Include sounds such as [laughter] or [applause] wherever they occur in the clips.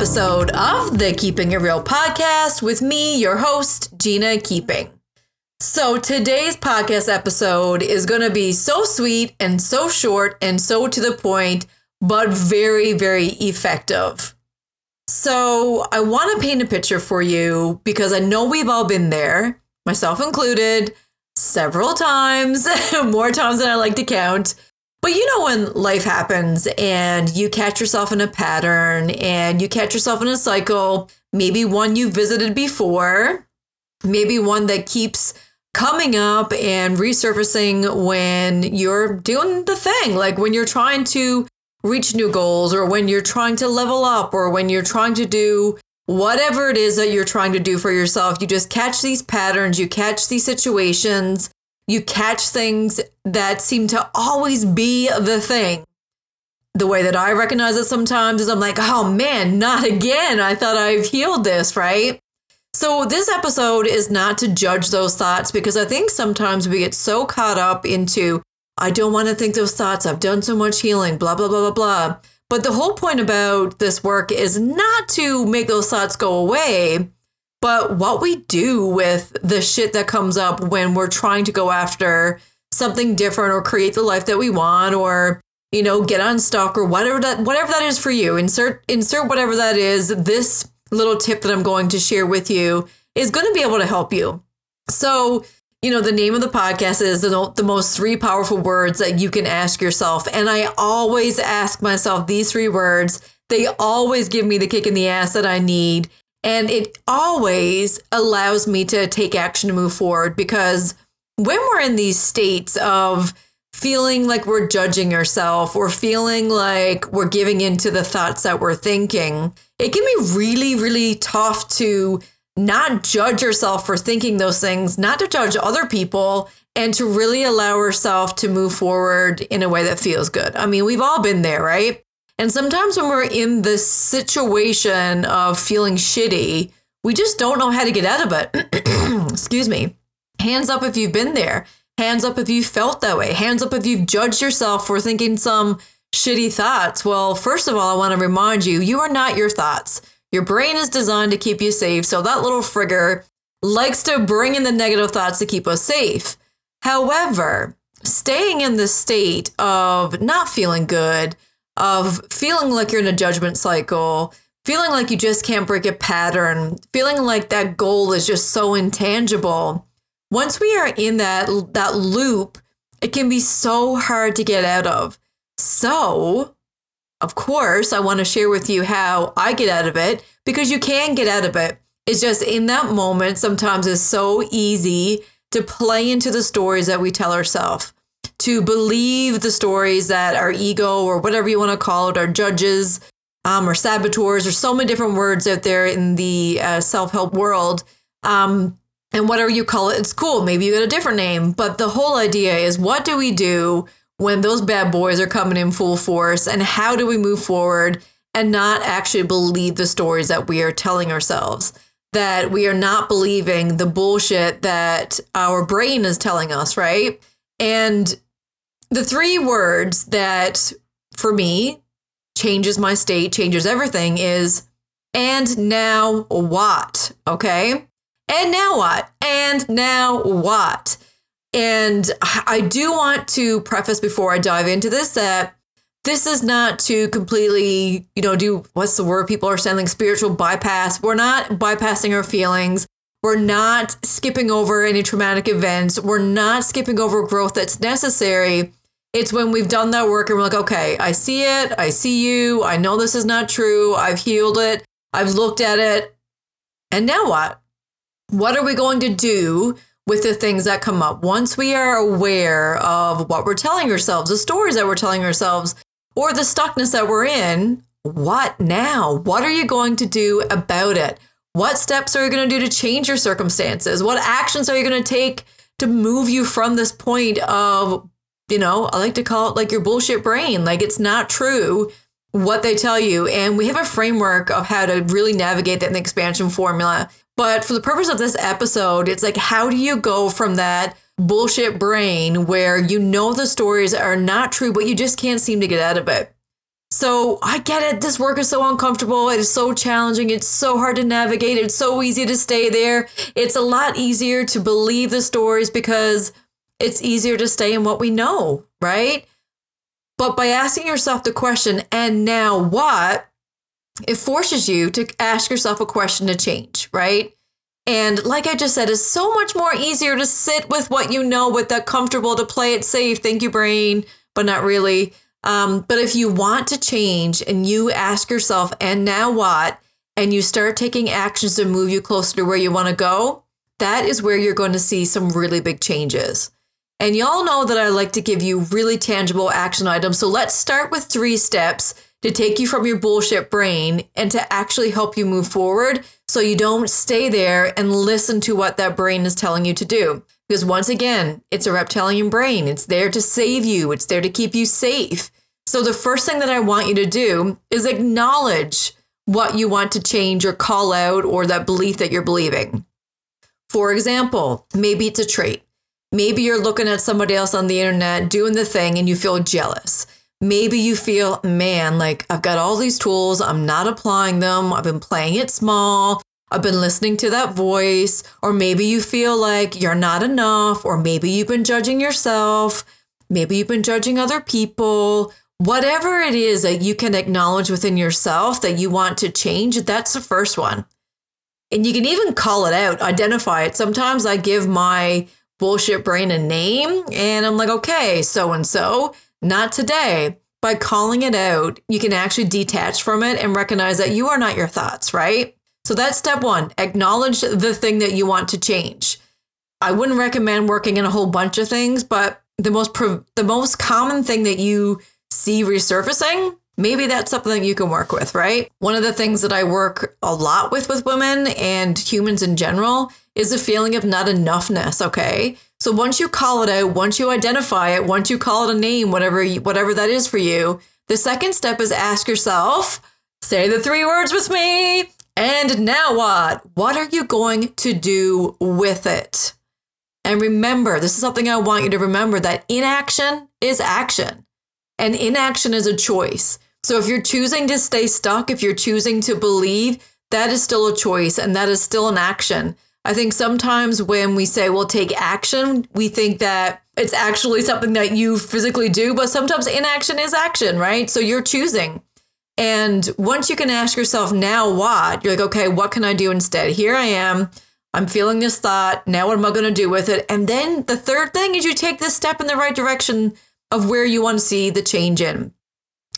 episode of the Keeping It Real podcast with me, your host, Gina Keeping. So, today's podcast episode is going to be so sweet and so short and so to the point, but very, very effective. So, I want to paint a picture for you because I know we've all been there, myself included, several times, [laughs] more times than I like to count but you know, when life happens and you catch yourself in a pattern and you catch yourself in a cycle, maybe one you visited before, maybe one that keeps coming up and resurfacing when you're doing the thing, like when you're trying to reach new goals or when you're trying to level up or when you're trying to do whatever it is that you're trying to do for yourself. You just catch these patterns, you catch these situations you catch things that seem to always be the thing. The way that I recognize it sometimes is I'm like, oh man, not again. I thought I've healed this, right? So, this episode is not to judge those thoughts because I think sometimes we get so caught up into, I don't want to think those thoughts. I've done so much healing, blah, blah, blah, blah, blah. But the whole point about this work is not to make those thoughts go away, but what we do with the shit that comes up when we're trying to go after something different or create the life that we want or you know get unstuck or whatever that whatever that is for you insert insert whatever that is this little tip that i'm going to share with you is going to be able to help you. So you know the name of the podcast is the, the most three powerful words that you can ask yourself. And i always ask myself these three words. They always give me the kick in the ass that i need and it always allows me to take action to move forward because when we're in these states of feeling like we're judging ourselves or feeling like we're giving into the thoughts that we're thinking, it can be really, really tough to not judge yourself for thinking those things, not to judge other people, and to really allow yourself to move forward in a way that feels good. I mean, we've all been there, right? And sometimes when we're in this situation of feeling shitty, we just don't know how to get out of it. [clears throat] Excuse me. Hands up if you've been there. Hands up if you felt that way. Hands up if you've judged yourself for thinking some shitty thoughts. Well, first of all, I want to remind you, you are not your thoughts. Your brain is designed to keep you safe. So that little frigger likes to bring in the negative thoughts to keep us safe. However, staying in the state of not feeling good, of feeling like you're in a judgment cycle, feeling like you just can't break a pattern, feeling like that goal is just so intangible. Once we are in that that loop, it can be so hard to get out of. So, of course, I want to share with you how I get out of it because you can get out of it. It's just in that moment, sometimes it's so easy to play into the stories that we tell ourselves to believe the stories that our ego or whatever you want to call it, our judges um, or saboteurs, or so many different words out there in the uh, self help world. Um, and whatever you call it, it's cool. Maybe you get a different name. But the whole idea is what do we do when those bad boys are coming in full force? And how do we move forward and not actually believe the stories that we are telling ourselves? That we are not believing the bullshit that our brain is telling us, right? And the three words that for me changes my state, changes everything is and now what? Okay. And now what? And now what? And I do want to preface before I dive into this that this is not to completely, you know, do what's the word people are saying, spiritual bypass. We're not bypassing our feelings. We're not skipping over any traumatic events. We're not skipping over growth that's necessary. It's when we've done that work and we're like, okay, I see it. I see you. I know this is not true. I've healed it. I've looked at it. And now what? What are we going to do with the things that come up? Once we are aware of what we're telling ourselves, the stories that we're telling ourselves, or the stuckness that we're in, what now? What are you going to do about it? What steps are you going to do to change your circumstances? What actions are you going to take to move you from this point of, you know, I like to call it like your bullshit brain? Like it's not true what they tell you. And we have a framework of how to really navigate that in the expansion formula. But for the purpose of this episode, it's like, how do you go from that bullshit brain where you know the stories are not true, but you just can't seem to get out of it? So I get it. This work is so uncomfortable. It is so challenging. It's so hard to navigate. It's so easy to stay there. It's a lot easier to believe the stories because it's easier to stay in what we know, right? But by asking yourself the question, and now what? It forces you to ask yourself a question to change, right? And like I just said, it's so much more easier to sit with what you know, with that comfortable, to play it safe. Thank you, brain, but not really. Um, but if you want to change and you ask yourself, and now what? And you start taking actions to move you closer to where you want to go, that is where you're going to see some really big changes. And y'all know that I like to give you really tangible action items. So let's start with three steps to take you from your bullshit brain and to actually help you move forward so you don't stay there and listen to what that brain is telling you to do. Because once again, it's a reptilian brain. It's there to save you, it's there to keep you safe. So, the first thing that I want you to do is acknowledge what you want to change or call out or that belief that you're believing. For example, maybe it's a trait. Maybe you're looking at somebody else on the internet doing the thing and you feel jealous. Maybe you feel, man, like I've got all these tools, I'm not applying them, I've been playing it small, I've been listening to that voice, or maybe you feel like you're not enough, or maybe you've been judging yourself, maybe you've been judging other people. Whatever it is that you can acknowledge within yourself that you want to change, that's the first one. And you can even call it out, identify it. Sometimes I give my bullshit brain a name and I'm like, okay, so and so, not today. By calling it out, you can actually detach from it and recognize that you are not your thoughts, right? So that's step one acknowledge the thing that you want to change. I wouldn't recommend working in a whole bunch of things, but the most pro- the most common thing that you see resurfacing, maybe that's something you can work with, right? One of the things that I work a lot with with women and humans in general is a feeling of not enoughness, okay? So once you call it out, once you identify it, once you call it a name, whatever you, whatever that is for you, the second step is ask yourself, say the three words with me, and now what? What are you going to do with it? And remember, this is something I want you to remember that inaction is action, and inaction is a choice. So if you're choosing to stay stuck, if you're choosing to believe, that is still a choice and that is still an action. I think sometimes when we say we'll take action, we think that it's actually something that you physically do, but sometimes inaction is action, right? So you're choosing. And once you can ask yourself, now what? You're like, okay, what can I do instead? Here I am. I'm feeling this thought. Now, what am I going to do with it? And then the third thing is you take this step in the right direction of where you want to see the change in.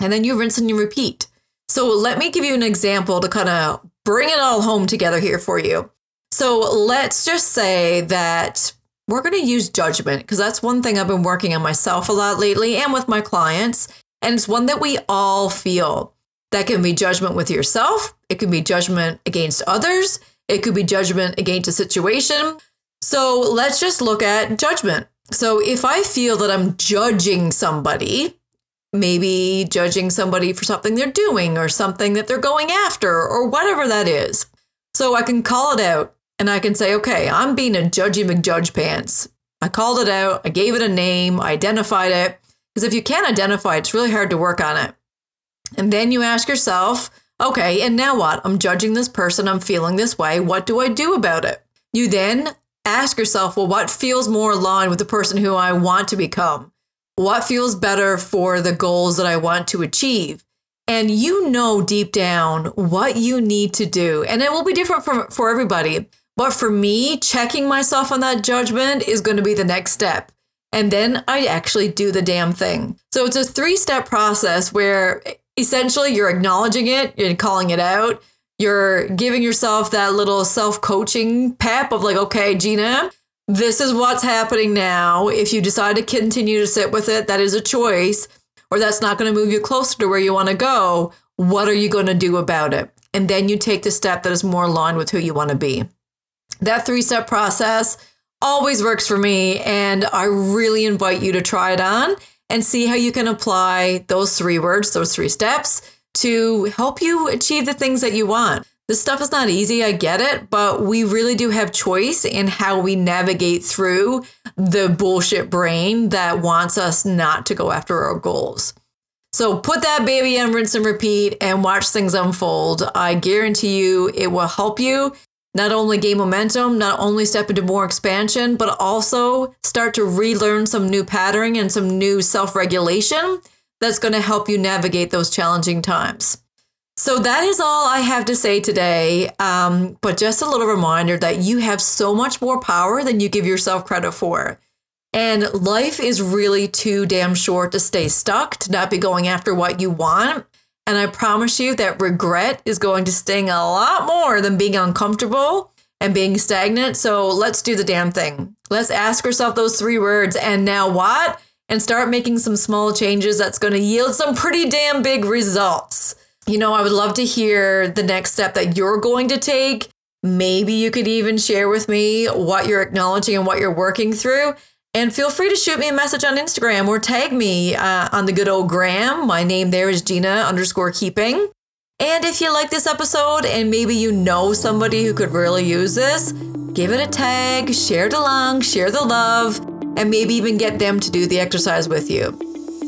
And then you rinse and you repeat. So, let me give you an example to kind of bring it all home together here for you. So, let's just say that we're going to use judgment because that's one thing I've been working on myself a lot lately and with my clients. And it's one that we all feel. That can be judgment with yourself, it can be judgment against others, it could be judgment against a situation. So let's just look at judgment. So if I feel that I'm judging somebody, maybe judging somebody for something they're doing or something that they're going after or whatever that is. So I can call it out and I can say, okay, I'm being a judgy McJudge pants. I called it out, I gave it a name, I identified it. Because if you can't identify it, it's really hard to work on it. And then you ask yourself, okay, and now what? I'm judging this person, I'm feeling this way. What do I do about it? You then ask yourself, well, what feels more aligned with the person who I want to become? What feels better for the goals that I want to achieve? And you know deep down what you need to do. And it will be different for, for everybody. But for me, checking myself on that judgment is going to be the next step. And then I actually do the damn thing. So it's a three step process where essentially you're acknowledging it, you're calling it out, you're giving yourself that little self coaching pep of like, okay, Gina, this is what's happening now. If you decide to continue to sit with it, that is a choice, or that's not going to move you closer to where you want to go. What are you going to do about it? And then you take the step that is more aligned with who you want to be. That three step process always works for me. And I really invite you to try it on and see how you can apply those three words, those three steps to help you achieve the things that you want. This stuff is not easy, I get it, but we really do have choice in how we navigate through the bullshit brain that wants us not to go after our goals. So put that baby in rinse and repeat and watch things unfold. I guarantee you it will help you not only gain momentum, not only step into more expansion, but also start to relearn some new patterning and some new self regulation that's going to help you navigate those challenging times. So that is all I have to say today. Um, but just a little reminder that you have so much more power than you give yourself credit for. And life is really too damn short to stay stuck, to not be going after what you want. And I promise you that regret is going to sting a lot more than being uncomfortable and being stagnant. So let's do the damn thing. Let's ask ourselves those three words. And now what? and start making some small changes that's going to yield some pretty damn big results. You know, I would love to hear the next step that you're going to take. Maybe you could even share with me what you're acknowledging and what you're working through. And feel free to shoot me a message on Instagram or tag me uh, on the good old gram. My name there is Gina underscore keeping. And if you like this episode and maybe you know somebody who could really use this, give it a tag, share it along, share the love and maybe even get them to do the exercise with you.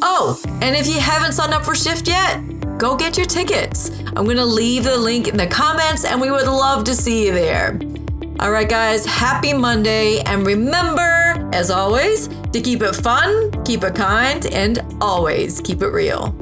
Oh, and if you haven't signed up for Shift yet, go get your tickets. I'm going to leave the link in the comments and we would love to see you there. All right, guys, happy Monday. And remember, as always, to keep it fun, keep it kind, and always keep it real.